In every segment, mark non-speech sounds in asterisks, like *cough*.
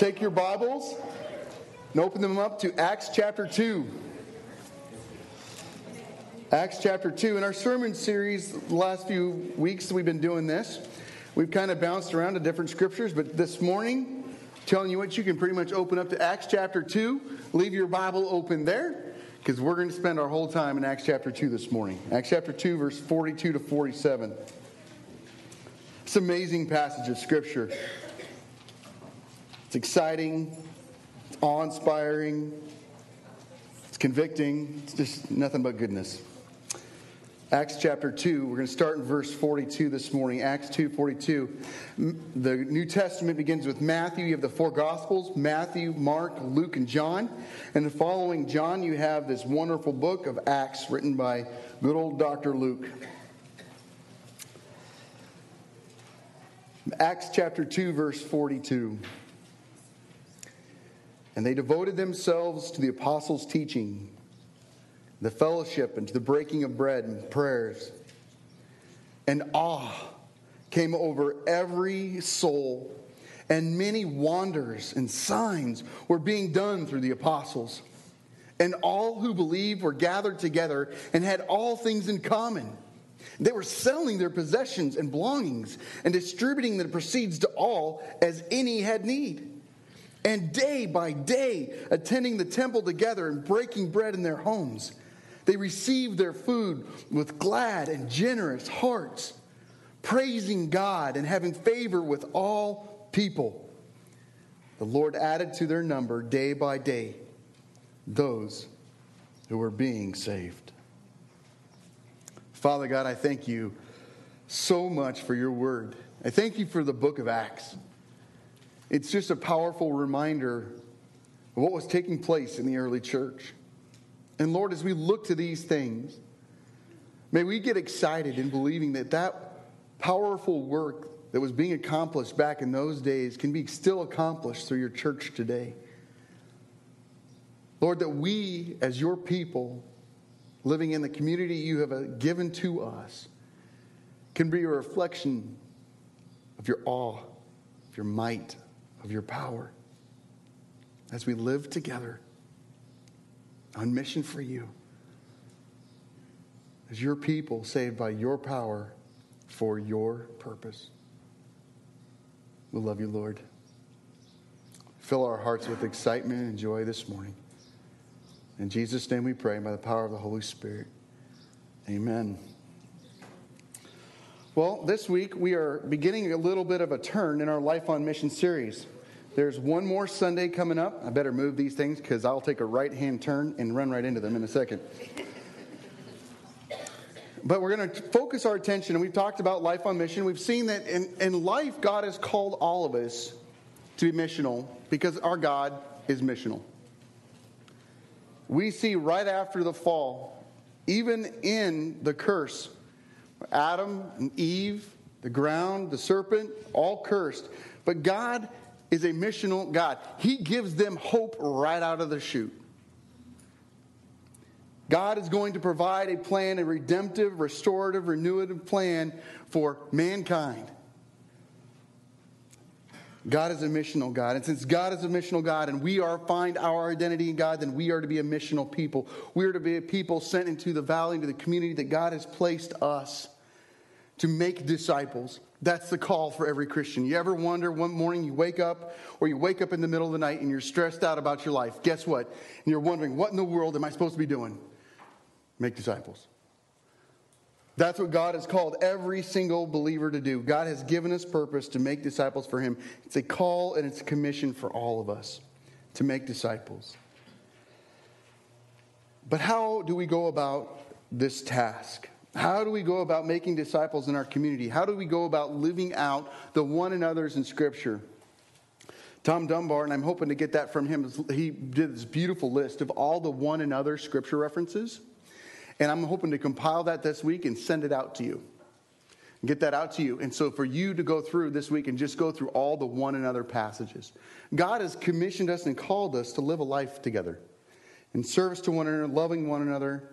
Take your Bibles and open them up to Acts chapter 2. Acts chapter 2. In our sermon series, the last few weeks we've been doing this. We've kind of bounced around to different scriptures, but this morning, telling you what, you can pretty much open up to Acts chapter 2. Leave your Bible open there because we're going to spend our whole time in Acts chapter 2 this morning. Acts chapter 2, verse 42 to 47. It's an amazing passage of scripture. It's exciting, it's awe inspiring, it's convicting, it's just nothing but goodness. Acts chapter 2, we're going to start in verse 42 this morning. Acts 2 42. The New Testament begins with Matthew. You have the four Gospels Matthew, Mark, Luke, and John. And the following John, you have this wonderful book of Acts written by good old Dr. Luke. Acts chapter 2, verse 42. And they devoted themselves to the apostles' teaching, the fellowship, and to the breaking of bread and prayers. And awe came over every soul, and many wonders and signs were being done through the apostles. And all who believed were gathered together and had all things in common. They were selling their possessions and belongings and distributing the proceeds to all as any had need. And day by day, attending the temple together and breaking bread in their homes, they received their food with glad and generous hearts, praising God and having favor with all people. The Lord added to their number day by day those who were being saved. Father God, I thank you so much for your word. I thank you for the book of Acts. It's just a powerful reminder of what was taking place in the early church. And Lord, as we look to these things, may we get excited in believing that that powerful work that was being accomplished back in those days can be still accomplished through your church today. Lord, that we, as your people, living in the community you have uh, given to us, can be a reflection of your awe, of your might, of your power as we live together on mission for you, as your people saved by your power for your purpose. We love you, Lord. Fill our hearts with excitement and joy this morning. In Jesus' name we pray, by the power of the Holy Spirit. Amen. Well, this week we are beginning a little bit of a turn in our Life on Mission series. There's one more Sunday coming up. I better move these things because I'll take a right hand turn and run right into them in a second. But we're going to focus our attention, and we've talked about life on mission. We've seen that in, in life, God has called all of us to be missional because our God is missional we see right after the fall, even in the curse, Adam and Eve, the ground, the serpent, all cursed. But God is a missional God. He gives them hope right out of the chute. God is going to provide a plan, a redemptive, restorative, renewative plan for mankind. God is a missional God. And since God is a missional God and we are find our identity in God, then we are to be a missional people. We are to be a people sent into the valley, into the community that God has placed us to make disciples. That's the call for every Christian. You ever wonder one morning you wake up or you wake up in the middle of the night and you're stressed out about your life? Guess what? And you're wondering, what in the world am I supposed to be doing? Make disciples. That's what God has called every single believer to do. God has given us purpose to make disciples for Him. It's a call and it's a commission for all of us to make disciples. But how do we go about this task? How do we go about making disciples in our community? How do we go about living out the one another's in Scripture? Tom Dunbar, and I'm hoping to get that from him, he did this beautiful list of all the one another Scripture references. And I'm hoping to compile that this week and send it out to you. Get that out to you. And so for you to go through this week and just go through all the one another passages. God has commissioned us and called us to live a life together in service to one another, loving one another,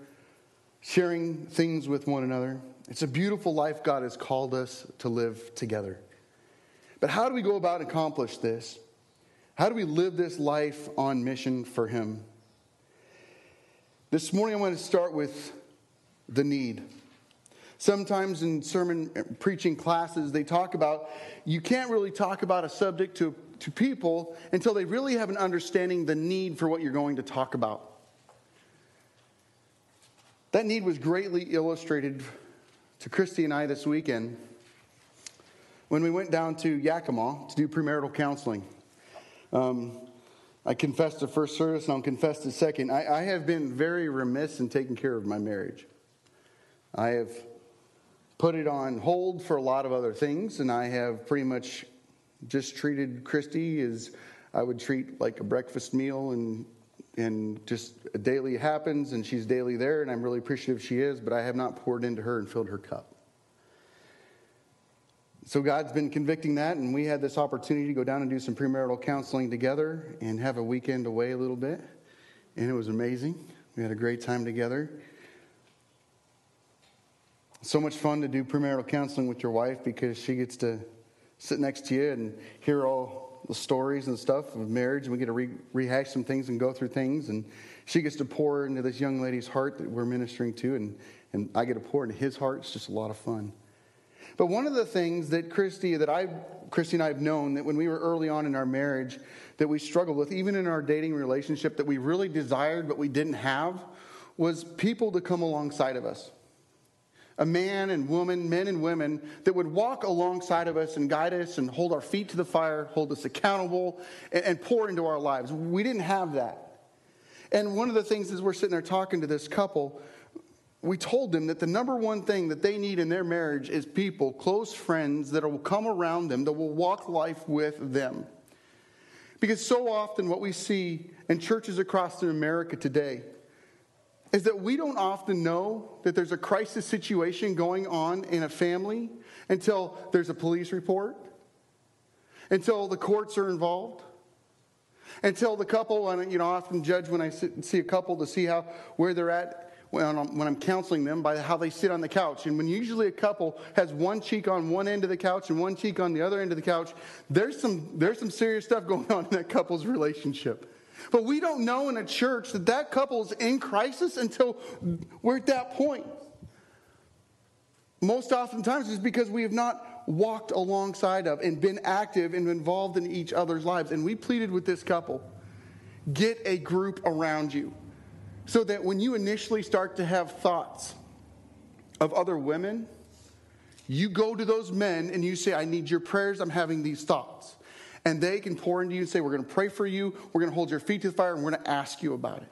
sharing things with one another. It's a beautiful life God has called us to live together. But how do we go about and accomplish this? How do we live this life on mission for Him? This morning, I want to start with the need. Sometimes in sermon preaching classes, they talk about you can't really talk about a subject to, to people until they really have an understanding the need for what you're going to talk about. That need was greatly illustrated to Christy and I this weekend when we went down to Yakima to do premarital counseling. Um, I confessed the first service and I'll confess the second. I, I have been very remiss in taking care of my marriage. I have put it on hold for a lot of other things, and I have pretty much just treated Christy as I would treat like a breakfast meal and and just daily happens and she's daily there and I'm really appreciative she is, but I have not poured into her and filled her cup. So God's been convicting that, and we had this opportunity to go down and do some premarital counseling together and have a weekend away a little bit. And it was amazing. We had a great time together. So much fun to do premarital counseling with your wife because she gets to sit next to you and hear all the stories and stuff of marriage, and we get to re- rehash some things and go through things. And she gets to pour into this young lady's heart that we're ministering to, and, and I get to pour into his heart. It's just a lot of fun. But one of the things that Christy, that I, Christy and I have known that when we were early on in our marriage, that we struggled with, even in our dating relationship, that we really desired but we didn't have, was people to come alongside of us. A man and woman, men and women, that would walk alongside of us and guide us and hold our feet to the fire, hold us accountable, and, and pour into our lives. We didn't have that. And one of the things as we're sitting there talking to this couple, we told them that the number one thing that they need in their marriage is people, close friends that will come around them, that will walk life with them. Because so often, what we see in churches across America today is that we don't often know that there's a crisis situation going on in a family until there's a police report, until the courts are involved, until the couple, and you know, I often judge when I see a couple to see how where they're at when I'm, when I'm counseling them by how they sit on the couch. And when usually a couple has one cheek on one end of the couch and one cheek on the other end of the couch, there's some, there's some serious stuff *laughs* going on in that couple's relationship. But we don't know in a church that that couple is in crisis until we're at that point. Most oftentimes it's because we have not walked alongside of and been active and involved in each other's lives. And we pleaded with this couple get a group around you. So that when you initially start to have thoughts of other women, you go to those men and you say, I need your prayers. I'm having these thoughts. And they can pour into you and say, We're going to pray for you. We're going to hold your feet to the fire and we're going to ask you about it.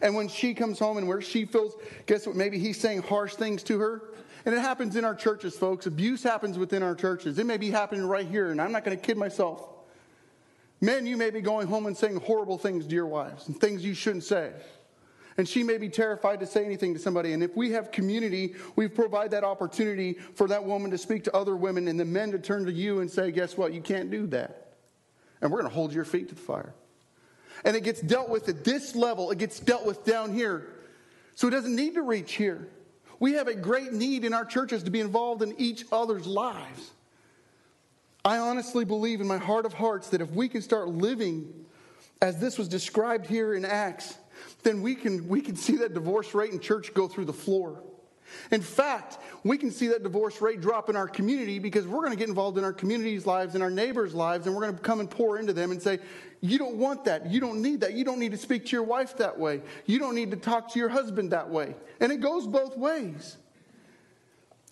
And when she comes home and where she feels, guess what? Maybe he's saying harsh things to her. And it happens in our churches, folks. Abuse happens within our churches. It may be happening right here, and I'm not going to kid myself. Men, you may be going home and saying horrible things to your wives and things you shouldn't say. And she may be terrified to say anything to somebody. And if we have community, we provide that opportunity for that woman to speak to other women and the men to turn to you and say, guess what? You can't do that. And we're going to hold your feet to the fire. And it gets dealt with at this level, it gets dealt with down here. So it doesn't need to reach here. We have a great need in our churches to be involved in each other's lives. I honestly believe in my heart of hearts that if we can start living as this was described here in Acts, then we can, we can see that divorce rate in church go through the floor. In fact, we can see that divorce rate drop in our community because we're going to get involved in our community's lives and our neighbors' lives, and we're going to come and pour into them and say, You don't want that. You don't need that. You don't need to speak to your wife that way. You don't need to talk to your husband that way. And it goes both ways.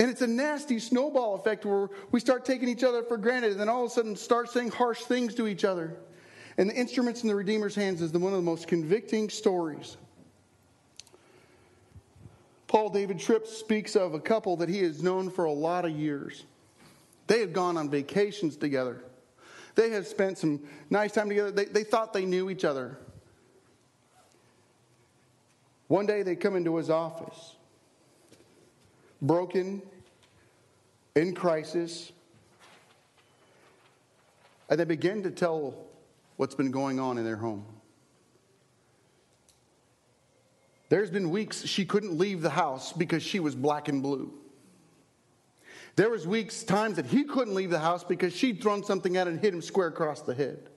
And it's a nasty snowball effect where we start taking each other for granted and then all of a sudden start saying harsh things to each other. And the instruments in the Redeemer's hands is one of the most convicting stories. Paul David Tripp speaks of a couple that he has known for a lot of years. They had gone on vacations together. They had spent some nice time together. They, they thought they knew each other. One day they come into his office, broken, in crisis, and they begin to tell what's been going on in their home. There's been weeks she couldn't leave the house because she was black and blue. There was weeks, times that he couldn't leave the house because she'd thrown something at and hit him square across the head.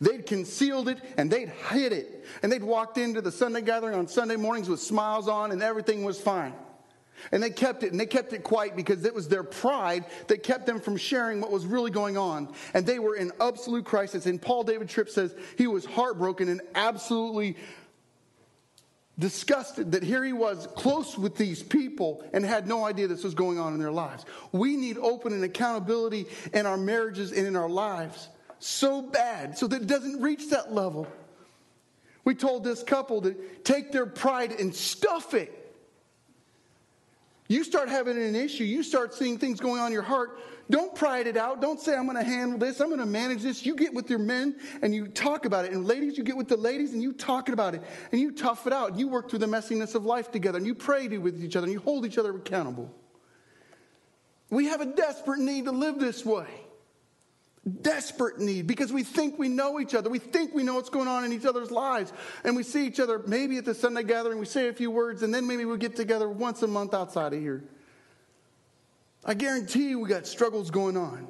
They'd concealed it and they'd hid it. And they'd walked into the Sunday gathering on Sunday mornings with smiles on and everything was fine. And they kept it, and they kept it quiet because it was their pride that kept them from sharing what was really going on. And they were in absolute crisis. And Paul David Tripp says he was heartbroken and absolutely disgusted that here he was close with these people and had no idea this was going on in their lives. We need open and accountability in our marriages and in our lives so bad so that it doesn't reach that level. We told this couple to take their pride and stuff it. You start having an issue, you start seeing things going on in your heart. Don't pride it out. Don't say, I'm going to handle this, I'm going to manage this. You get with your men and you talk about it. And ladies, you get with the ladies and you talk about it. And you tough it out. You work through the messiness of life together and you pray with each other and you hold each other accountable. We have a desperate need to live this way. Desperate need because we think we know each other. We think we know what's going on in each other's lives. And we see each other maybe at the Sunday gathering, we say a few words, and then maybe we get together once a month outside of here. I guarantee you we got struggles going on.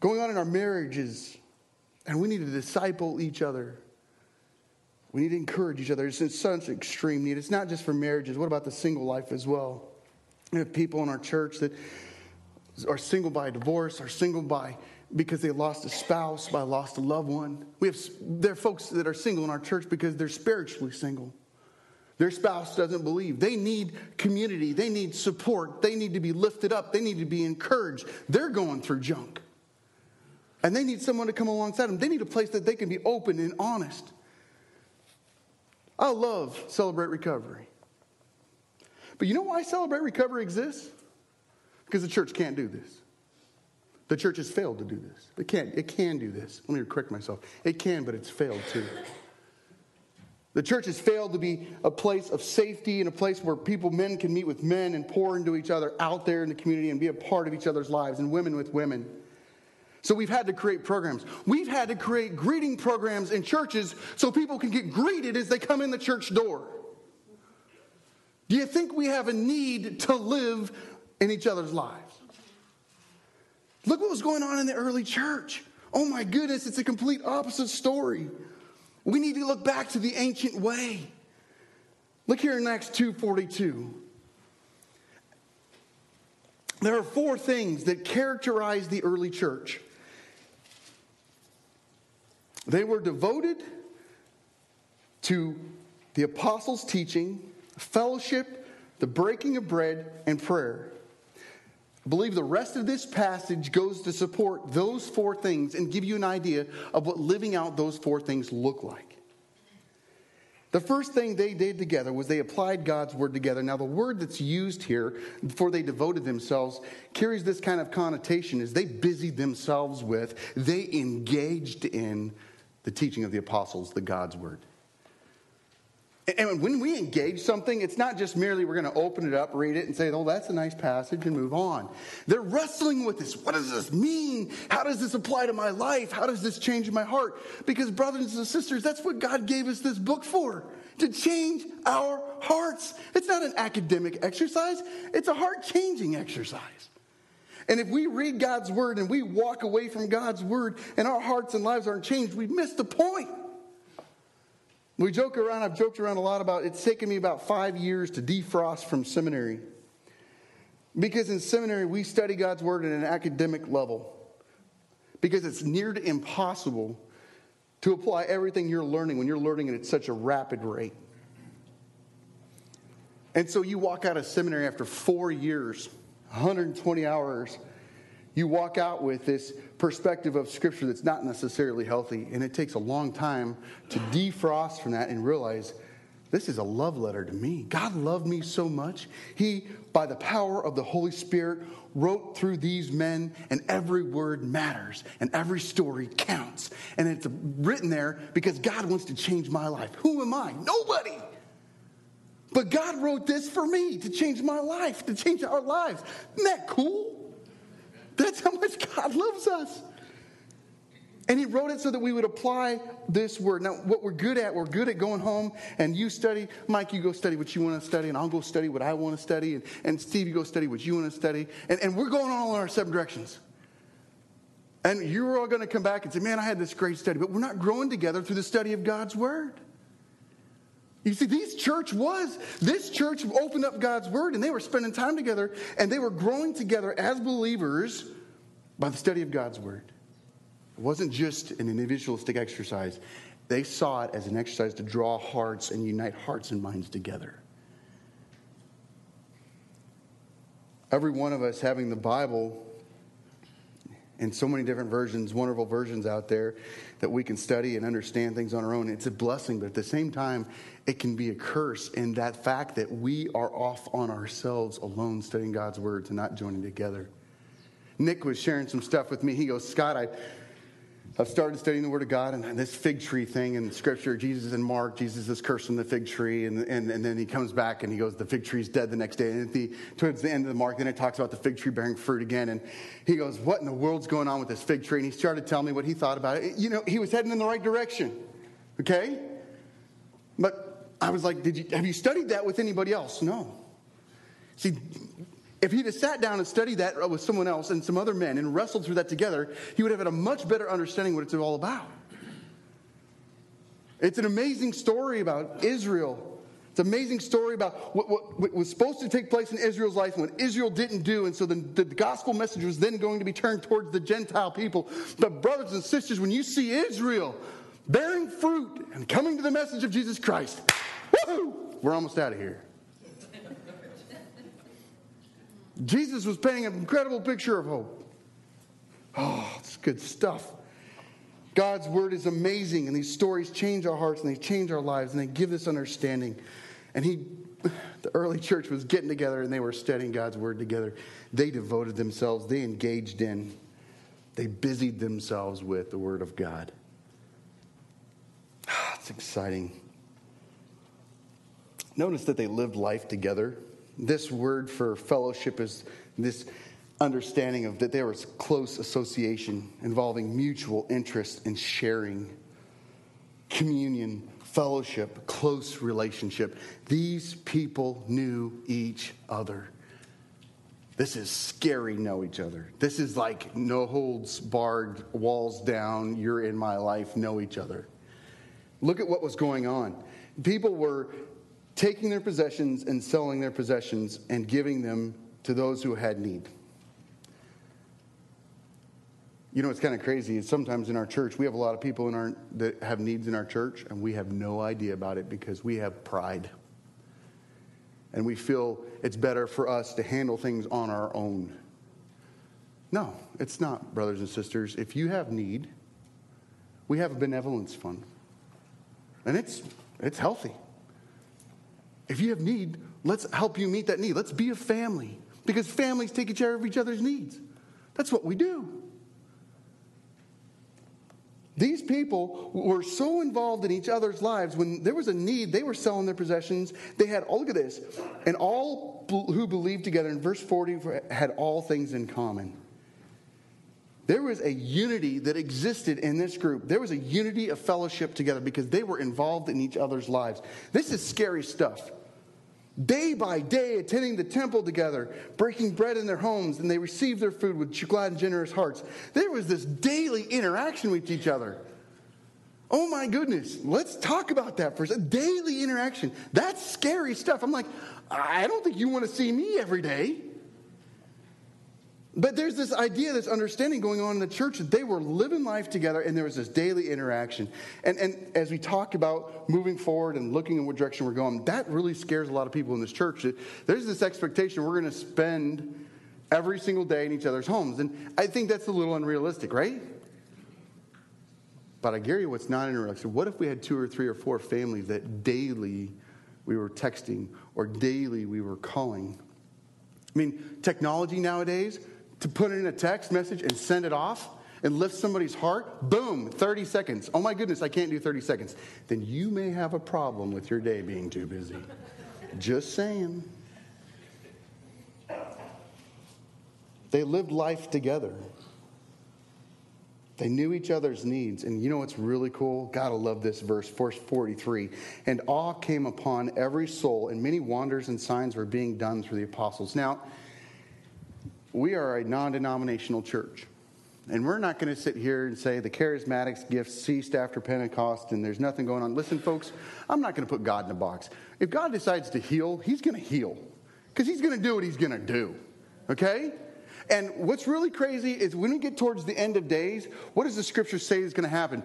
Going on in our marriages. And we need to disciple each other. We need to encourage each other. It's in such extreme need. It's not just for marriages. What about the single life as well? We have people in our church that are single by divorce, are single by because they lost a spouse, by lost a loved one. We have there are folks that are single in our church because they're spiritually single. Their spouse doesn't believe. They need community. They need support. They need to be lifted up. They need to be encouraged. They're going through junk. And they need someone to come alongside them. They need a place that they can be open and honest. I love Celebrate Recovery. But you know why Celebrate Recovery exists? Because the church can't do this. The church has failed to do this. It can't. It can do this. Let me correct myself. It can, but it's failed too. The church has failed to be a place of safety and a place where people, men, can meet with men and pour into each other out there in the community and be a part of each other's lives, and women with women. So we've had to create programs. We've had to create greeting programs in churches so people can get greeted as they come in the church door. Do you think we have a need to live in each other's lives. Look what was going on in the early church. Oh my goodness, it's a complete opposite story. We need to look back to the ancient way. Look here in Acts 2:42. There are four things that characterize the early church. They were devoted to the apostles' teaching, fellowship, the breaking of bread, and prayer. Believe the rest of this passage goes to support those four things and give you an idea of what living out those four things look like. The first thing they did together was they applied God's word together. Now, the word that's used here before they devoted themselves carries this kind of connotation as they busied themselves with, they engaged in the teaching of the apostles, the God's word. And when we engage something, it's not just merely we're going to open it up, read it, and say, oh, that's a nice passage, and move on. They're wrestling with this. What does this mean? How does this apply to my life? How does this change my heart? Because, brothers and sisters, that's what God gave us this book for to change our hearts. It's not an academic exercise, it's a heart changing exercise. And if we read God's word and we walk away from God's word and our hearts and lives aren't changed, we miss the point. We joke around, I've joked around a lot about it's taken me about five years to defrost from seminary. Because in seminary, we study God's Word at an academic level. Because it's near to impossible to apply everything you're learning when you're learning at such a rapid rate. And so you walk out of seminary after four years, 120 hours, you walk out with this perspective of Scripture that's not necessarily healthy, and it takes a long time to defrost from that and realize this is a love letter to me. God loved me so much. He, by the power of the Holy Spirit, wrote through these men, and every word matters, and every story counts. And it's written there because God wants to change my life. Who am I? Nobody. But God wrote this for me to change my life, to change our lives. Isn't that cool? That's how much God loves us. And he wrote it so that we would apply this word. Now, what we're good at, we're good at going home and you study. Mike, you go study what you want to study, and I'll go study what I want to study. And, and Steve, you go study what you want to study. And, and we're going all in our separate directions. And you're all going to come back and say, Man, I had this great study, but we're not growing together through the study of God's Word. You see, this church was, this church opened up God's Word and they were spending time together and they were growing together as believers by the study of God's Word. It wasn't just an individualistic exercise, they saw it as an exercise to draw hearts and unite hearts and minds together. Every one of us having the Bible in so many different versions, wonderful versions out there that we can study and understand things on our own. It's a blessing, but at the same time, it can be a curse in that fact that we are off on ourselves alone studying God's words and not joining together. Nick was sharing some stuff with me. He goes, Scott, I I've started studying the Word of God and this fig tree thing in Scripture. Jesus in Mark, Jesus is cursing the fig tree, and, and, and then he comes back and he goes, The fig tree's dead the next day. And the, towards the end of the Mark, then it talks about the fig tree bearing fruit again. And he goes, What in the world's going on with this fig tree? And he started telling me what he thought about it. You know, he was heading in the right direction, okay? But I was like, Did you, Have you studied that with anybody else? No. See, if he'd have sat down and studied that uh, with someone else and some other men and wrestled through that together, he would have had a much better understanding what it's all about. It's an amazing story about Israel. It's an amazing story about what, what, what, was supposed to take place in Israel's life and what Israel didn't do. And so the, the gospel message was then going to be turned towards the Gentile people. But, brothers and sisters, when you see Israel bearing fruit and coming to the message of Jesus Christ, we're almost out of here. Jesus was painting an incredible picture of hope. Oh, it's good stuff. God's word is amazing, and these stories change our hearts and they change our lives and they give us understanding. And he, the early church was getting together and they were studying God's word together. They devoted themselves, they engaged in, they busied themselves with the word of God. *sighs* It's exciting. Notice that they lived life together. This word for fellowship is this understanding of that there was close association involving mutual interest and sharing, communion, fellowship, close relationship. These people knew each other. This is scary, know each other. This is like no holds barred, walls down, you're in my life, know each other. Look at what was going on. People were taking their possessions and selling their possessions and giving them to those who had need. You know, it's kind of crazy. Sometimes in our church, we have a lot of people in our, that have needs in our church, and we have no idea about it because we have pride. And we feel it's better for us to handle things on our own. No, it's not, brothers and sisters. If you have need, we have a benevolence fund. And it's, it's healthy. If you have need, let's help you meet that need. Let's be a family because families take care of each other's needs. That's what we do. These people were so involved in each other's lives when there was a need, they were selling their possessions. They had, oh, look at this, and all who believed together in verse 40 had all things in common. There was a unity that existed in this group. There was a unity of fellowship together because they were involved in each other's lives. This is scary stuff day by day attending the temple together, breaking bread in their homes, and they received their food with glad and generous hearts. There was this daily interaction with each other. Oh my goodness, let's talk about that for a. Daily interaction. That's scary stuff. I'm like, I don't think you want to see me every day. But there's this idea, this understanding going on in the church that they were living life together and there was this daily interaction. And, and as we talk about moving forward and looking in what direction we're going, that really scares a lot of people in this church. There's this expectation we're going to spend every single day in each other's homes. And I think that's a little unrealistic, right? But I guarantee you what's not unrealistic. What if we had two or three or four families that daily we were texting or daily we were calling? I mean, technology nowadays, to put in a text message and send it off and lift somebody's heart, boom, 30 seconds. Oh my goodness, I can't do 30 seconds. Then you may have a problem with your day being too busy. Just saying. They lived life together. They knew each other's needs. And you know what's really cool? Gotta love this verse, verse 43. And awe came upon every soul, and many wonders and signs were being done through the apostles. Now, we are a non denominational church. And we're not going to sit here and say the charismatics gift ceased after Pentecost and there's nothing going on. Listen, folks, I'm not going to put God in a box. If God decides to heal, He's going to heal because He's going to do what He's going to do. Okay? And what's really crazy is when we get towards the end of days, what does the scripture say is going to happen?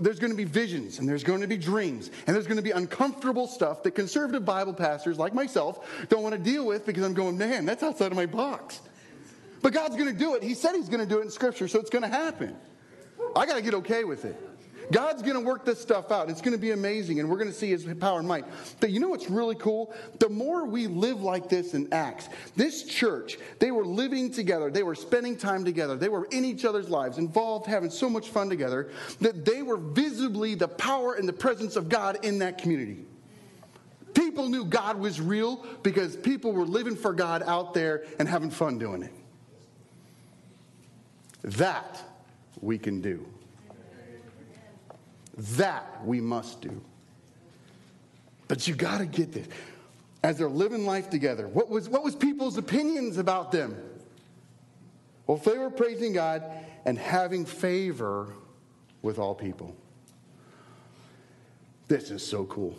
There's going to be visions and there's going to be dreams and there's going to be uncomfortable stuff that conservative Bible pastors like myself don't want to deal with because I'm going, man, that's outside of my box. But God's going to do it. He said He's going to do it in Scripture, so it's going to happen. I got to get okay with it. God's going to work this stuff out. It's going to be amazing, and we're going to see His power and might. But you know what's really cool? The more we live like this in Acts, this church, they were living together, they were spending time together, they were in each other's lives, involved, having so much fun together, that they were visibly the power and the presence of God in that community. People knew God was real because people were living for God out there and having fun doing it. That we can do. That we must do. But you got to get this. As they're living life together, what was, what was people's opinions about them? Well, if they were praising God and having favor with all people. This is so cool.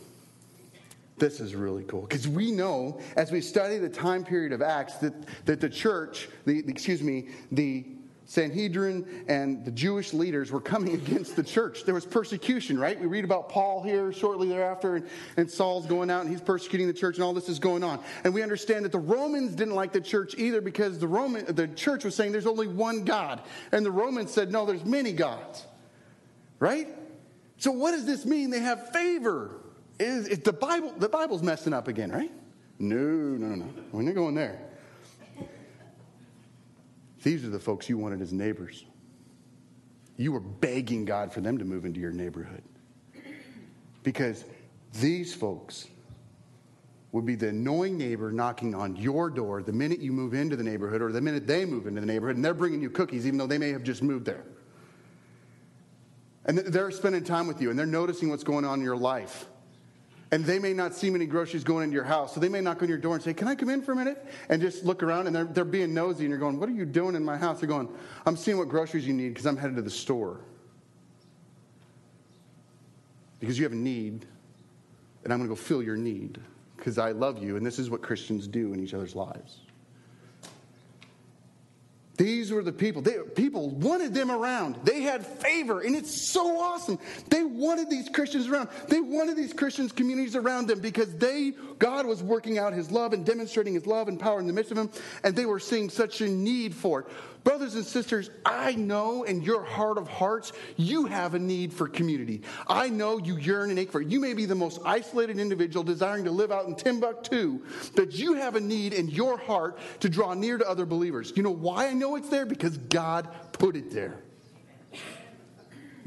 This is really cool because we know as we study the time period of Acts that, that the church, the, excuse me, the Sanhedrin and the Jewish leaders were coming *laughs* against the church. There was persecution, right? We read about Paul here shortly thereafter, and, and, Saul's going out and he's persecuting the church, and all this is going on. And we understand that the Romans didn't like the church either because the Roman the church was saying there's only one God. And the Romans said, no, there's many gods. Right? So what does this mean? They have favor. Is, is the Bible the Bible's messing up again, right? No, no, no. No. We're not going there. These are the folks you wanted as neighbors. You were begging God for them to move into your neighborhood. Because these folks would be the annoying neighbor knocking on your door the minute you move into the neighborhood or the minute they move into the neighborhood and they're bringing you cookies even though they may have just moved there. And they're spending time with you and they're noticing what's going on in your life. And they may not see many groceries going into your house. So they may knock on your door and say, Can I come in for a minute? And just look around and they're, they're being nosy and you're going, What are you doing in my house? They're going, I'm seeing what groceries you need because I'm headed to the store. Because you have a need, and I'm going to go fill your need because I love you. And this is what Christians do in each other's lives. These were the people. They, people wanted them around. They had favor, and it's so awesome. They wanted these Christians around. They wanted these Christians communities around them because they, God was working out His love and demonstrating His love and power in the midst of them, and they were seeing such a need for it. Brothers and sisters, I know in your heart of hearts, you have a need for community. I know you yearn and ache for it. You may be the most isolated individual desiring to live out in Timbuktu, but you have a need in your heart to draw near to other believers. You know why I know it's there? Because God put it there.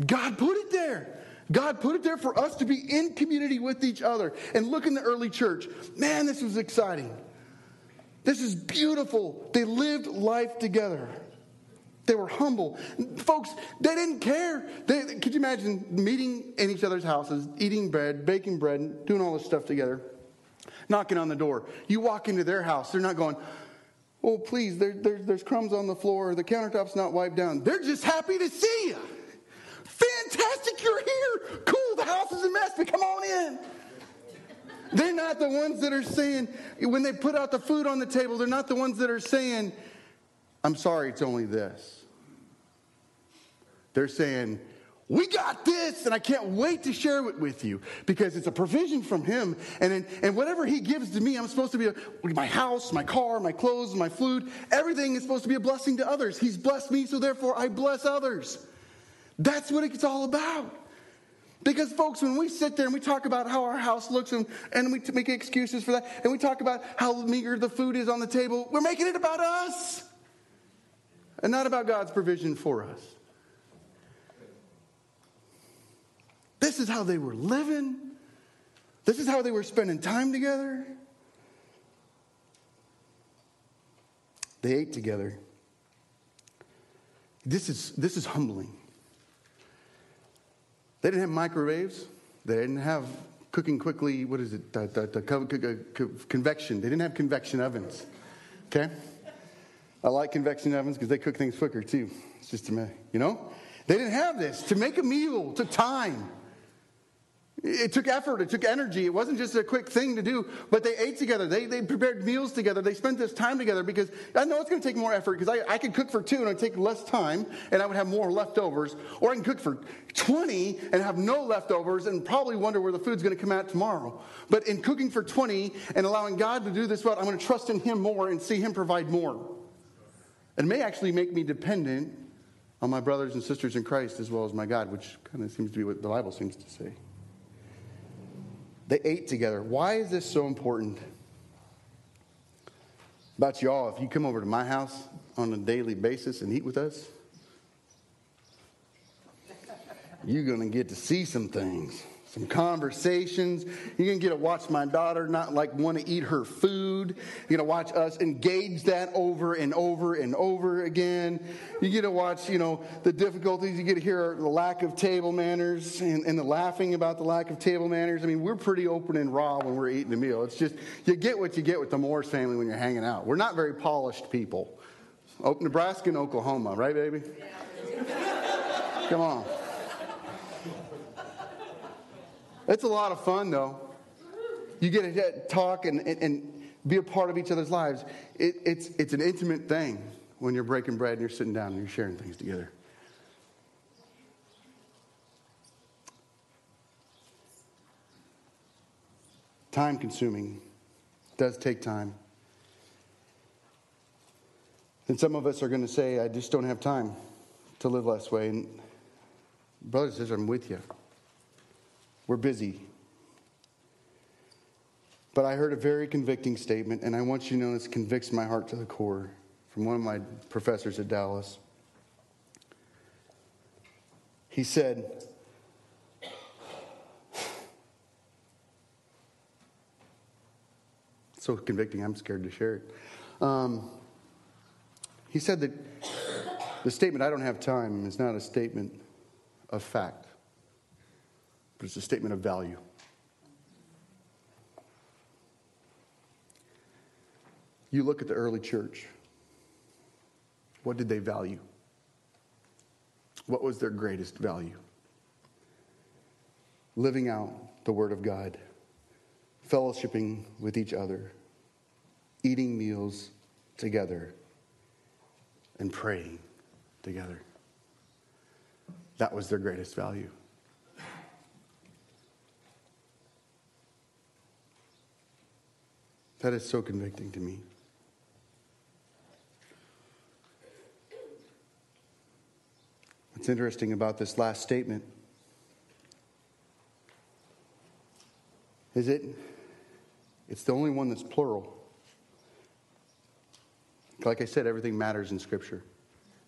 God put it there. God put it there for us to be in community with each other. And look in the early church. Man, this was exciting. This is beautiful. They lived life together. They were humble. Folks, they didn't care. They, could you imagine meeting in each other's houses, eating bread, baking bread, doing all this stuff together, knocking on the door? You walk into their house, they're not going, Oh, please, there, there, there's crumbs on the floor, the countertop's not wiped down. They're just happy to see you. Fantastic, you're here. Cool, the house is a mess, but come on in. They're not the ones that are saying, when they put out the food on the table, they're not the ones that are saying, I'm sorry, it's only this. They're saying, we got this, and I can't wait to share it with you because it's a provision from Him. And, in, and whatever He gives to me, I'm supposed to be a, my house, my car, my clothes, my food, everything is supposed to be a blessing to others. He's blessed me, so therefore I bless others. That's what it's all about. Because, folks, when we sit there and we talk about how our house looks and, and we make excuses for that, and we talk about how meager the food is on the table, we're making it about us and not about God's provision for us. This is how they were living. This is how they were spending time together. They ate together. This is, this is humbling. They didn't have microwaves. They didn't have cooking quickly, what is it, the, the, the convection. They didn't have convection ovens. Okay? I like convection ovens because they cook things quicker too. It's just a minute, you know? They didn't have this. To make a meal took time. It took effort, it took energy. It wasn't just a quick thing to do, but they ate together. They, they prepared meals together. They spent this time together because I know it's going to take more effort because I, I could cook for two and it would take less time and I would have more leftovers. Or I can cook for 20 and have no leftovers and probably wonder where the food's going to come out tomorrow. But in cooking for 20 and allowing God to do this well, I'm going to trust in Him more and see Him provide more. It may actually make me dependent on my brothers and sisters in Christ as well as my God, which kind of seems to be what the Bible seems to say. They ate together. Why is this so important? About y'all, if you come over to my house on a daily basis and eat with us, you're going to get to see some things some conversations. You're going to get to watch my daughter not like want to eat her food. You're going to watch us engage that over and over and over again. You get to watch, you know, the difficulties. You get to hear the lack of table manners and, and the laughing about the lack of table manners. I mean, we're pretty open and raw when we're eating a meal. It's just, you get what you get with the Morris family when you're hanging out. We're not very polished people. Oh, Nebraska and Oklahoma, right, baby? Come on. It's a lot of fun, though. You get to talk and, and, and be a part of each other's lives. It, it's, it's an intimate thing when you're breaking bread and you're sitting down and you're sharing things together. Time consuming. Does take time. And some of us are going to say, I just don't have time to live less way. And brothers and sisters, I'm with you. We're busy. But I heard a very convicting statement, and I want you to know this convicts my heart to the core from one of my professors at Dallas. He said, *sighs* so convicting, I'm scared to share it. Um, he said that the statement, I don't have time, is not a statement of fact but it's a statement of value. You look at the early church. What did they value? What was their greatest value? Living out the Word of God, fellowshipping with each other, eating meals together, and praying together. That was their greatest value. That is so convicting to me. What's interesting about this last statement is it it's the only one that's plural. Like I said, everything matters in Scripture.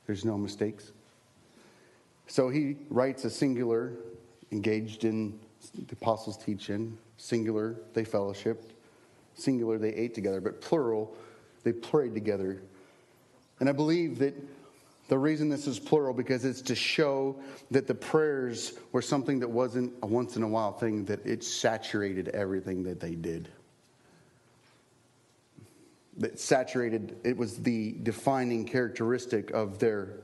There's no mistakes. So he writes a singular, engaged in the apostles' teaching, singular, they fellowshipped, singular, they ate together, but plural, they prayed together. And I believe that the reason this is plural because it's to show that the prayers were something that wasn't a once in a while thing, that it saturated everything that they did. That saturated, it was the defining characteristic of their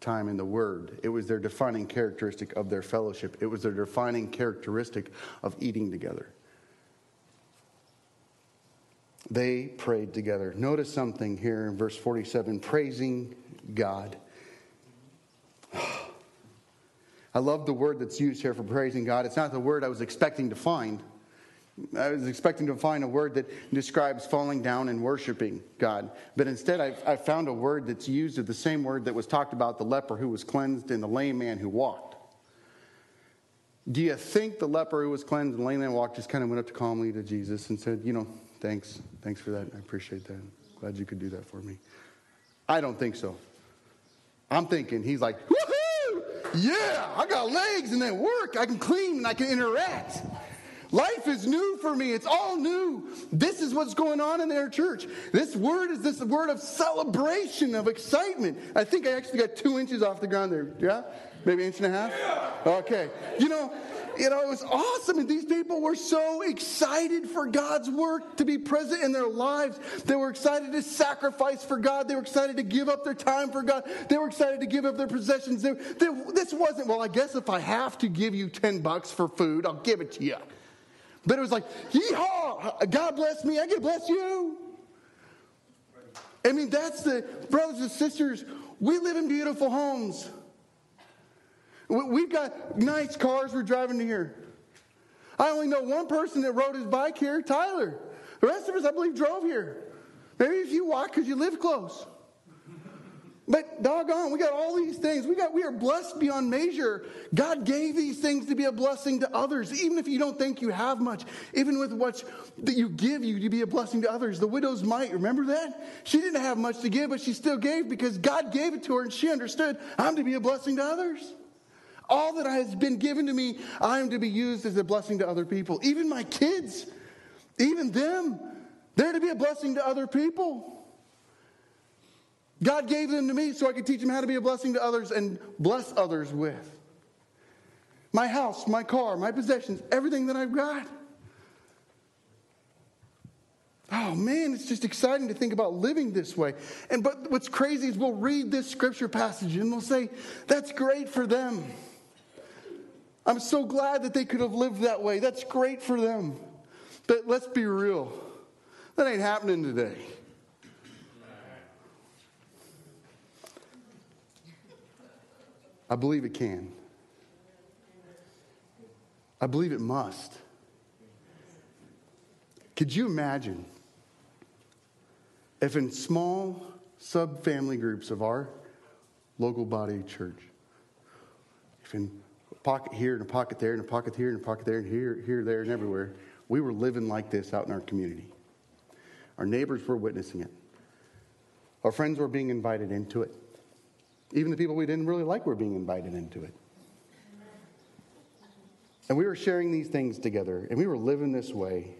time in the Word. It was their defining characteristic of their fellowship. It was their defining characteristic of eating together. They prayed together. Notice something here in verse 47 praising God. *sighs* I love the word that's used here for praising God. It's not the word I was expecting to find. I was expecting to find a word that describes falling down and worshiping God. But instead, I, found a word that's used of the same word that was talked about the leper who was cleansed and the lame man who walked. Do you think the leper who was cleansed and the lame man walked just kind of went up to calmly to Jesus and said, You know, Thanks. Thanks for that. I appreciate that. Glad you could do that for me. I don't think so. I'm thinking he's like, woohoo! Yeah, I got legs and they work. I can clean and I can interact. Life is new for me. It's all new. This is what's going on in their church. This word is this word of celebration, of excitement. I think I actually got two inches off the ground there. Yeah? Maybe an inch and a half? Okay. You know, you know, it was awesome. And these people were so excited for God's work to be present in their lives. They were excited to sacrifice for God. They were excited to give up their time for God. They were excited to give up their possessions. They, they, this wasn't, well, I guess if I have to give you 10 bucks for food, I'll give it to you. But it was like, yeehaw, God bless me, I can bless you. I mean, that's the, brothers and sisters, we live in beautiful homes. We've got nice cars we're driving to here. I only know one person that rode his bike here, Tyler. The rest of us, I believe, drove here. Maybe if you walk because you live close. But doggone, we got all these things. We got we are blessed beyond measure. God gave these things to be a blessing to others, even if you don't think you have much. Even with what that you give you to be a blessing to others. The widow's mite, remember that? She didn't have much to give, but she still gave because God gave it to her and she understood, I'm to be a blessing to others. All that has been given to me, I am to be used as a blessing to other people. Even my kids, even them, they're to be a blessing to other people. God gave them to me so I could teach them how to be a blessing to others and bless others with. My house, my car, my possessions, everything that I've got. Oh man, it's just exciting to think about living this way. And but what's crazy is we'll read this scripture passage and we'll say, that's great for them. I'm so glad that they could have lived that way. That's great for them. But let's be real. That ain't happening today. I believe it can. I believe it must. Could you imagine if in small sub family groups of our local body church, if in pocket here and a pocket there and a pocket here and a pocket there and here, here, there, and everywhere. We were living like this out in our community. Our neighbors were witnessing it. Our friends were being invited into it. Even the people we didn't really like were being invited into it. And we were sharing these things together, and we were living this way.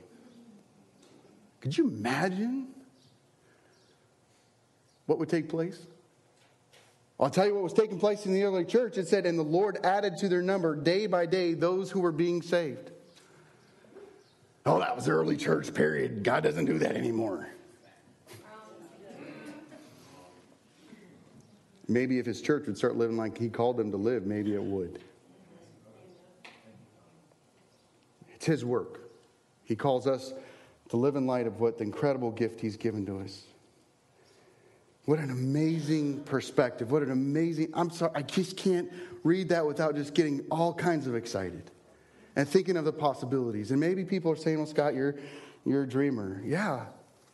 Could you imagine what would take place? I'll tell you what was taking place in the early church. It said, And the Lord added to their number day by day those who were being saved. Oh, that was the early church period. God doesn't do that anymore. Maybe if his church would start living like he called them to live, maybe it would. It's his work. He calls us to live in light of what the incredible gift he's given to us. What an amazing perspective. What an amazing, I'm sorry, I just can't read that without just getting all kinds of excited and thinking of the possibilities. And maybe people are saying, well, Scott, you're, you're a dreamer. Yeah,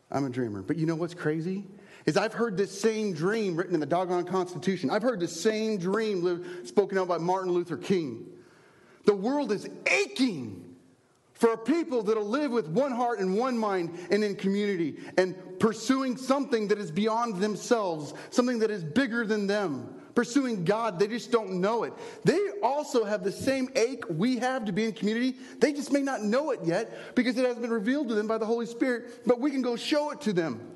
I'm a dreamer. But you know what's crazy? Is I've heard this same dream written in the doggone Constitution. I've heard the same dream spoken out by Martin Luther King. The world is aching for a people that'll live with one heart and one mind and in community and pursuing something that is beyond themselves, something that is bigger than them, pursuing God. They just don't know it. They also have the same ache we have to be in community. They just may not know it yet because it hasn't been revealed to them by the Holy Spirit, but we can go show it to them.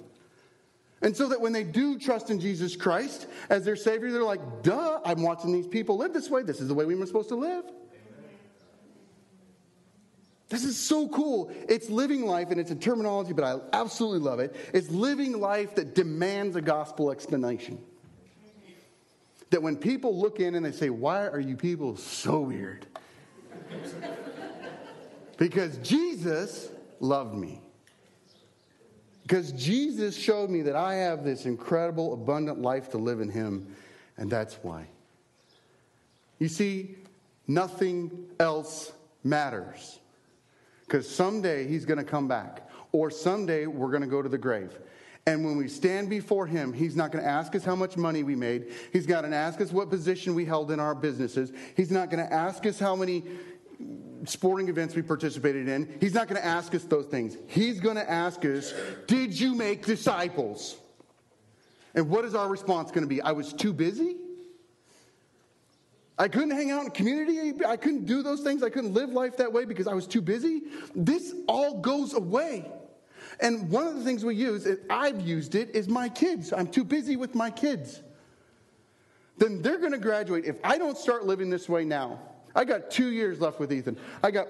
And so that when they do trust in Jesus Christ as their Savior, they're like, duh, I'm watching these people live this way. This is the way we were supposed to live. This is so cool. It's living life, and it's a terminology, but I absolutely love it. It's living life that demands a gospel explanation. That when people look in and they say, Why are you people so weird? because Jesus loved me. Because Jesus showed me that I have this incredible, abundant life to live in Him, and that's why. You see, nothing else matters. Because someday he's going to come back, or someday we're going to go to the grave. And when we stand before him, he's not going to ask us how much money we made. He's not going to ask us what position we held in our businesses. He's not going to ask us how many sporting events we participated in. He's not going to ask us those things. He's going to ask us, Did you make disciples? And what is our response going to be? I was too busy? I couldn't hang out in community. I couldn't do those things. I couldn't live life that way because I was too busy. This all goes away. And one of the things we use, I've used it, is my kids. I'm too busy with my kids. Then they're going to graduate. If I don't start living this way now, I got two years left with Ethan. I got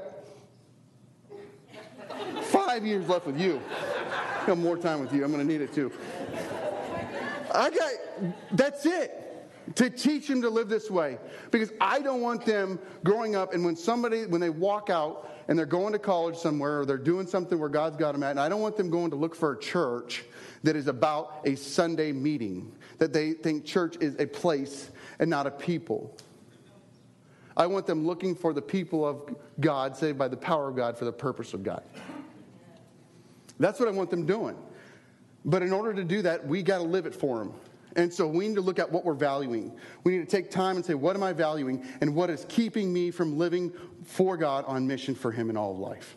five years left with you. I got more time with you. I'm going to need it too. I got, that's it. To teach them to live this way. Because I don't want them growing up and when somebody, when they walk out and they're going to college somewhere or they're doing something where God's got them at, and I don't want them going to look for a church that is about a Sunday meeting, that they think church is a place and not a people. I want them looking for the people of God, saved by the power of God for the purpose of God. That's what I want them doing. But in order to do that, we got to live it for them. And so we need to look at what we're valuing. We need to take time and say, what am I valuing? And what is keeping me from living for God on mission for Him in all of life?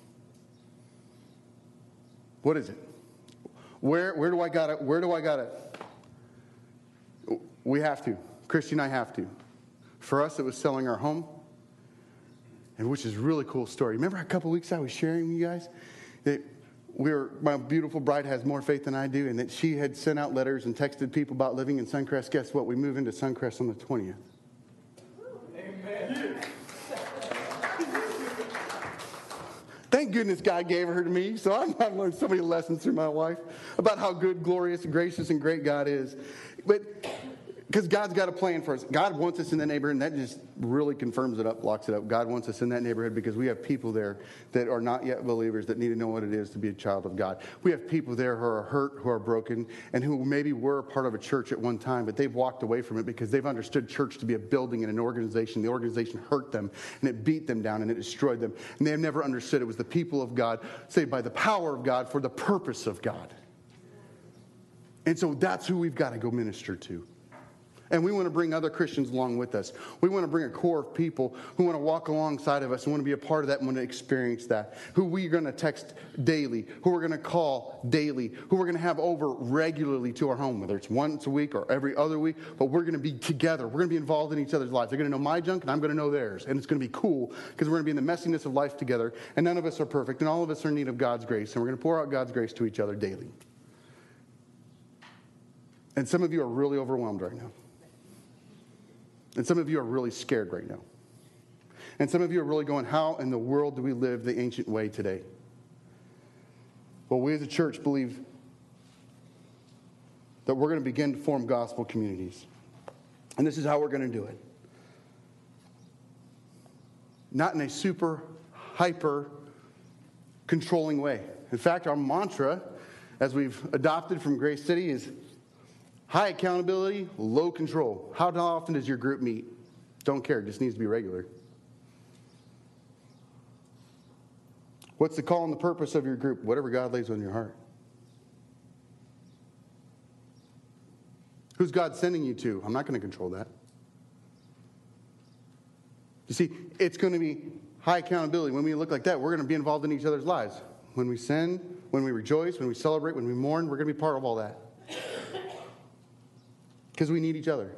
What is it? Where, where do I got it? Where do I got it? We have to. Christy and I have to. For us, it was selling our home, and which is a really cool story. Remember a couple weeks I was sharing with you guys that we were, my beautiful bride has more faith than I do, and that she had sent out letters and texted people about living in Suncrest. Guess what? We move into Suncrest on the 20th. Amen. Thank goodness God gave her to me, so I've learned so many lessons through my wife about how good, glorious, gracious, and great God is. But because God's got a plan for us. God wants us in that neighborhood, and that just really confirms it up, locks it up. God wants us in that neighborhood because we have people there that are not yet believers that need to know what it is to be a child of God. We have people there who are hurt, who are broken, and who maybe were part of a church at one time, but they've walked away from it because they've understood church to be a building and an organization. The organization hurt them, and it beat them down, and it destroyed them. And they have never understood it was the people of God, saved by the power of God for the purpose of God. And so that's who we've got to go minister to. And we want to bring other Christians along with us. We want to bring a core of people who want to walk alongside of us and want to be a part of that and want to experience that. Who we're going to text daily, who we're going to call daily, who we're going to have over regularly to our home, whether it's once a week or every other week, but we're going to be together. We're going to be involved in each other's lives. They're going to know my junk and I'm going to know theirs. And it's going to be cool because we're going to be in the messiness of life together. And none of us are perfect and all of us are in need of God's grace. And we're going to pour out God's grace to each other daily. And some of you are really overwhelmed right now. And some of you are really scared right now. And some of you are really going, How in the world do we live the ancient way today? Well, we as a church believe that we're going to begin to form gospel communities. And this is how we're going to do it. Not in a super, hyper, controlling way. In fact, our mantra, as we've adopted from Grace City, is High accountability, low control. How often does your group meet? Don't care, just needs to be regular. What's the call and the purpose of your group? Whatever God lays on your heart. Who's God sending you to? I'm not going to control that. You see, it's going to be high accountability. When we look like that, we're going to be involved in each other's lives. When we sin, when we rejoice, when we celebrate, when we mourn, we're going to be part of all that because we need each other.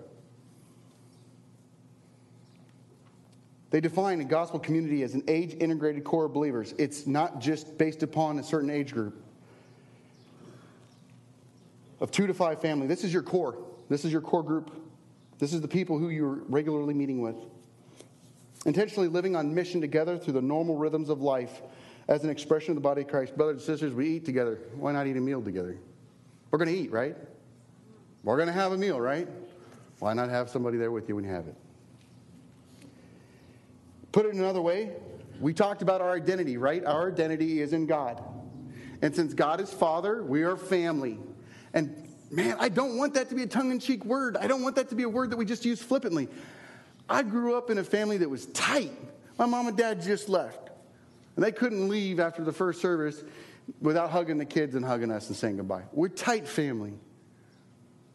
They define a gospel community as an age integrated core of believers. It's not just based upon a certain age group of two to five family. This is your core. This is your core group. This is the people who you're regularly meeting with. Intentionally living on mission together through the normal rhythms of life as an expression of the body of Christ. Brothers and sisters, we eat together. Why not eat a meal together? We're going to eat, right? We're going to have a meal, right? Why not have somebody there with you when you have it? Put it another way, we talked about our identity, right? Our identity is in God. And since God is Father, we are family. And man, I don't want that to be a tongue in cheek word. I don't want that to be a word that we just use flippantly. I grew up in a family that was tight. My mom and dad just left. And they couldn't leave after the first service without hugging the kids and hugging us and saying goodbye. We're tight family.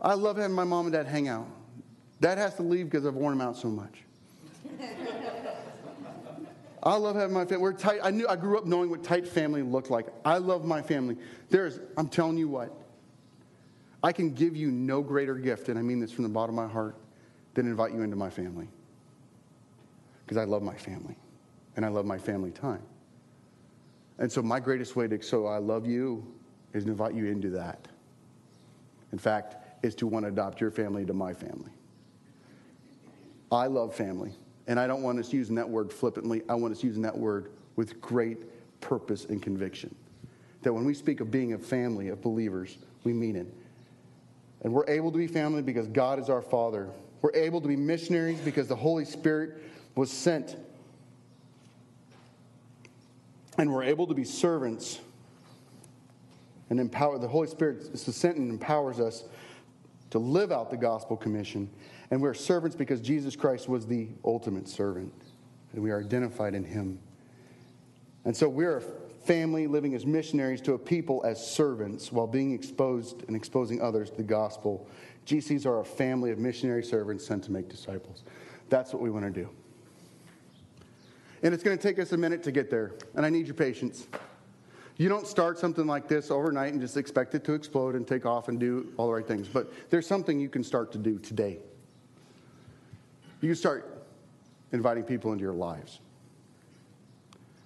I love having my mom and dad hang out. Dad has to leave because I've worn him out so much. I love having my family. We're tight. I knew I grew up knowing what tight family looked like. I love my family. There's, I'm telling you what, I can give you no greater gift, and I mean this from the bottom of my heart, than invite you into my family. Because I love my family, and I love my family time. And so my greatest way to show I love you is to invite you into that. In fact, is to want to adopt your family to my family. I love family, And I don't want us using that word flippantly. I want us using that word with great purpose and conviction. That when we speak of being a family of believers, we mean it. And we're able to be family because God is our Father. We're able to be missionaries because the Holy Spirit was sent. And we're able to be servants and empower. The Holy Spirit is sent and empowers us to live out the gospel commission. And we're servants because Jesus Christ was the ultimate servant. And we are identified in him. And so we're a family living as missionaries to a people as servants while being exposed and exposing others to the gospel. GCs are a family of missionary servants sent to make disciples. That's what we want to do. And it's going to take us a minute to get there, and I need your patience. You don't start something like this overnight and just expect it to explode and take off and do all the right things. But there's something you can start to do today. You can start inviting people into your lives.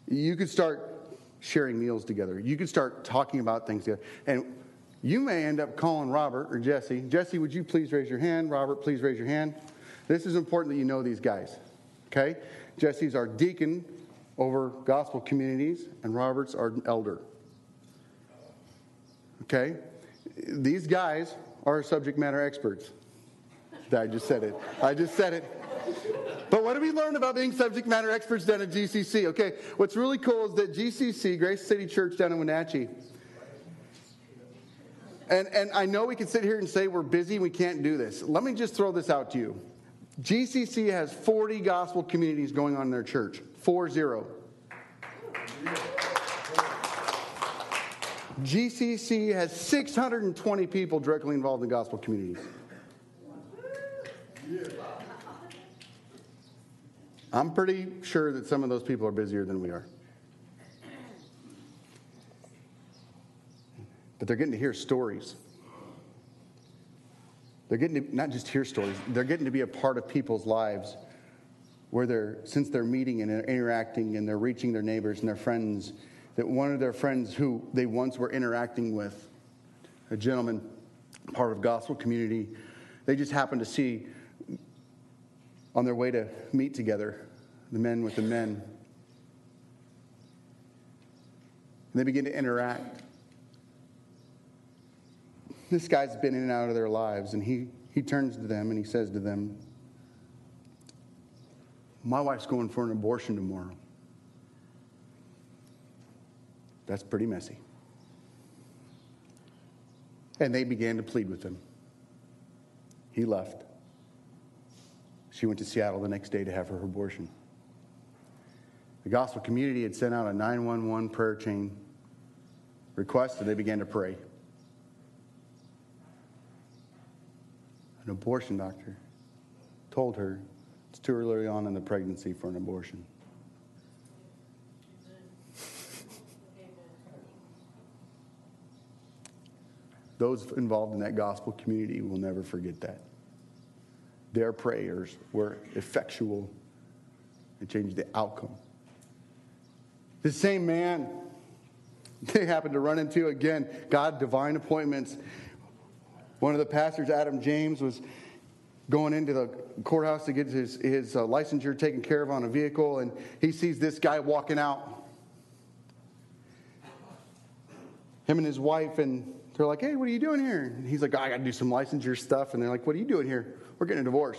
You could start sharing meals together. You could start talking about things together. And you may end up calling Robert or Jesse. Jesse, would you please raise your hand? Robert, please raise your hand. This is important that you know these guys. Okay? Jesse's our deacon over gospel communities, and Robert's our elder. Okay? These guys are subject matter experts. I just said it. I just said it. But what do we learn about being subject matter experts down at GCC? Okay, what's really cool is that GCC, Grace City Church down in Wenatchee, and, and I know we can sit here and say we're busy and we can't do this. Let me just throw this out to you. GCC has 40 gospel communities going on in their church. Four zero. GCC has 620 people directly involved in gospel communities. I'm pretty sure that some of those people are busier than we are. But they're getting to hear stories. They're getting to not just hear stories, they're getting to be a part of people's lives where they're, since they're meeting and interacting and they're reaching their neighbors and their friends, that one of their friends who they once were interacting with, a gentleman, part of gospel community, they just happened to see on their way to meet together, the men with the men. And they begin to interact. This guy's been in and out of their lives, and he, he turns to them and he says to them, My wife's going for an abortion tomorrow. That's pretty messy. And they began to plead with him. He left. She went to Seattle the next day to have her abortion. The gospel community had sent out a 911 prayer chain request, and they began to pray. An abortion doctor told her too early on in the pregnancy for an abortion. Those involved in that gospel community will never forget that. Their prayers were effectual and changed the outcome. The same man they happened to run into again, God, divine appointments. One of the pastors, Adam James, was going into the courthouse to get his, his uh, licensure taken care of on a vehicle, and he sees this guy walking out. Him and his wife, and they're like, Hey, what are you doing here? And he's like, oh, I got to do some licensure stuff. And they're like, What are you doing here? We're getting a divorce.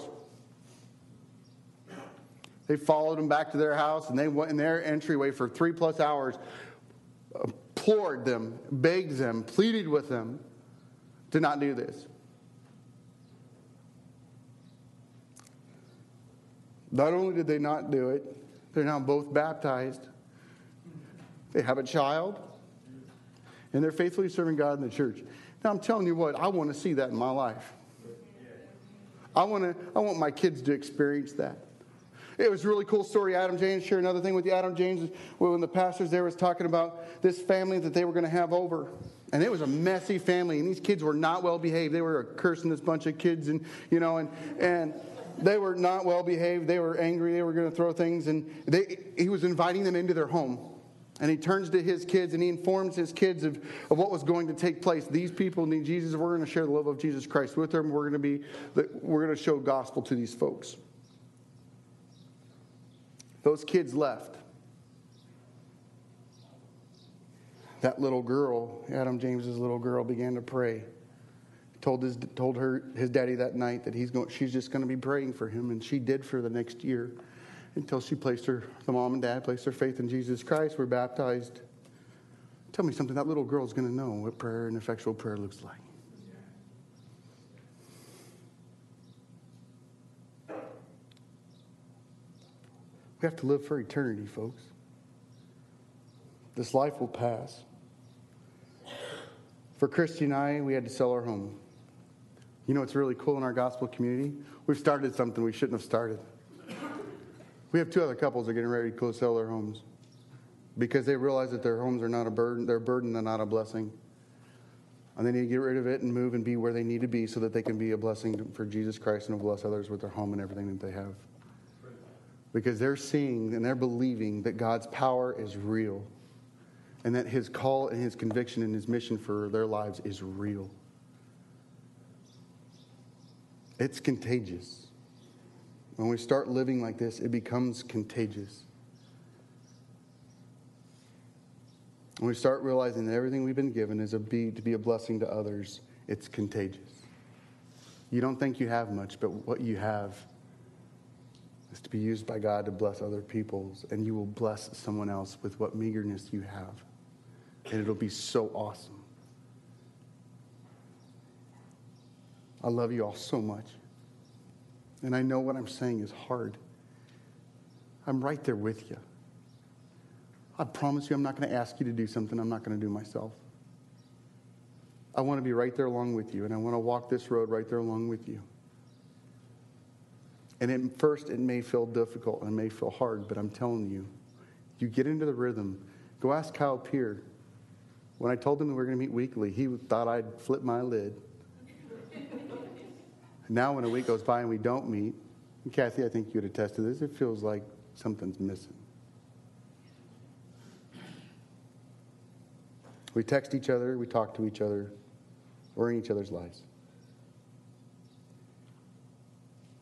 They followed him back to their house and they went in their entryway for three plus hours, implored them, begged them, pleaded with them to not do this. Not only did they not do it, they're now both baptized. They have a child, and they're faithfully serving God in the church. Now, I'm telling you what, I want to see that in my life. I want, to, I want my kids to experience that. It was a really cool story. Adam James shared another thing with you. Adam James, when the pastors there was talking about this family that they were going to have over. And it was a messy family, and these kids were not well behaved. They were cursing this bunch of kids, and you know, and and they were not well behaved. They were angry. They were going to throw things, and they, he was inviting them into their home. And he turns to his kids and he informs his kids of, of what was going to take place. These people need Jesus. We're going to share the love of Jesus Christ with them. We're going to be, we're going to show gospel to these folks. Those kids left. That little girl, Adam James's little girl, began to pray. Told his told her his daddy that night that he's going. She's just going to be praying for him, and she did for the next year, until she placed her. The mom and dad placed their faith in Jesus Christ. Were baptized. Tell me something. That little girl is going to know what prayer and effectual prayer looks like. We have to live for eternity, folks. This life will pass. For Christy and I, we had to sell our home. You know what's really cool in our gospel community? We've started something we shouldn't have started. We have two other couples that are getting ready to close sell their homes because they realize that their homes are not a burden, they're a burden and not a blessing. And they need to get rid of it and move and be where they need to be so that they can be a blessing for Jesus Christ and bless others with their home and everything that they have because they're seeing and they're believing that God's power is real and that his call and his conviction and his mission for their lives is real. It's contagious. When we start living like this, it becomes contagious. When we start realizing that everything we've been given is a be, to be a blessing to others, it's contagious. You don't think you have much, but what you have is to be used by God to bless other peoples, and you will bless someone else with what meagerness you have. And it'll be so awesome. I love you all so much. And I know what I'm saying is hard. I'm right there with you. I promise you, I'm not going to ask you to do something I'm not going to do myself. I want to be right there along with you, and I want to walk this road right there along with you. And at first, it may feel difficult and it may feel hard, but I'm telling you, you get into the rhythm. Go ask Kyle Peer. When I told him we were going to meet weekly, he thought I'd flip my lid. Now, when a week goes by and we don't meet, Kathy, I think you'd attest to this, it feels like something's missing. We text each other, we talk to each other, we're in each other's lives.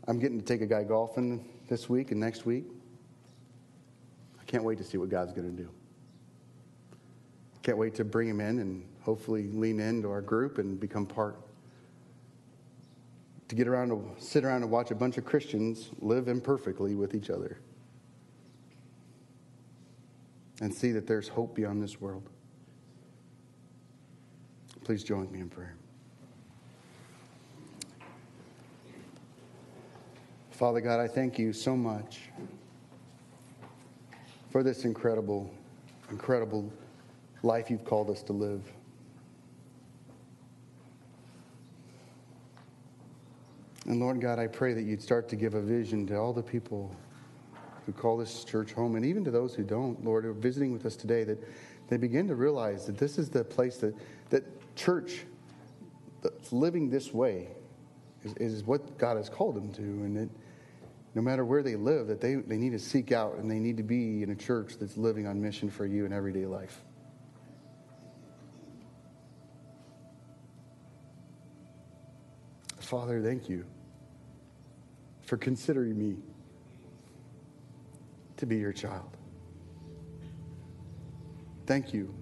I'm getting to take a guy golfing this week and next week. I can't wait to see what God's going to do. Can't wait to bring him in and hopefully lean into our group and become part. To get around to sit around and watch a bunch of Christians live imperfectly with each other. And see that there's hope beyond this world. Please join me in prayer. Father God, I thank you so much for this incredible, incredible life you've called us to live. And Lord God, I pray that you'd start to give a vision to all the people who call this church home, and even to those who don't, Lord, who are visiting with us today, that they begin to realize that this is the place that, that church that's living this way is, is what God has called them to. And that no matter where they live, that they, they need to seek out and they need to be in a church that's living on mission for you in everyday life. Father, thank you for considering me to be your child. Thank you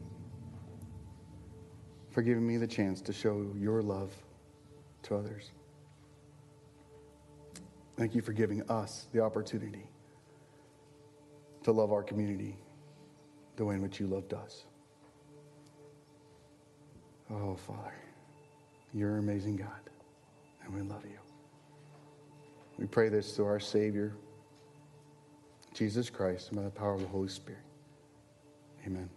for giving me the chance to show your love to others. Thank you for giving us the opportunity to love our community the way in which you loved us. Oh, Father, you're an amazing God, and we love you. We pray this through our Savior, Jesus Christ, and by the power of the Holy Spirit. Amen.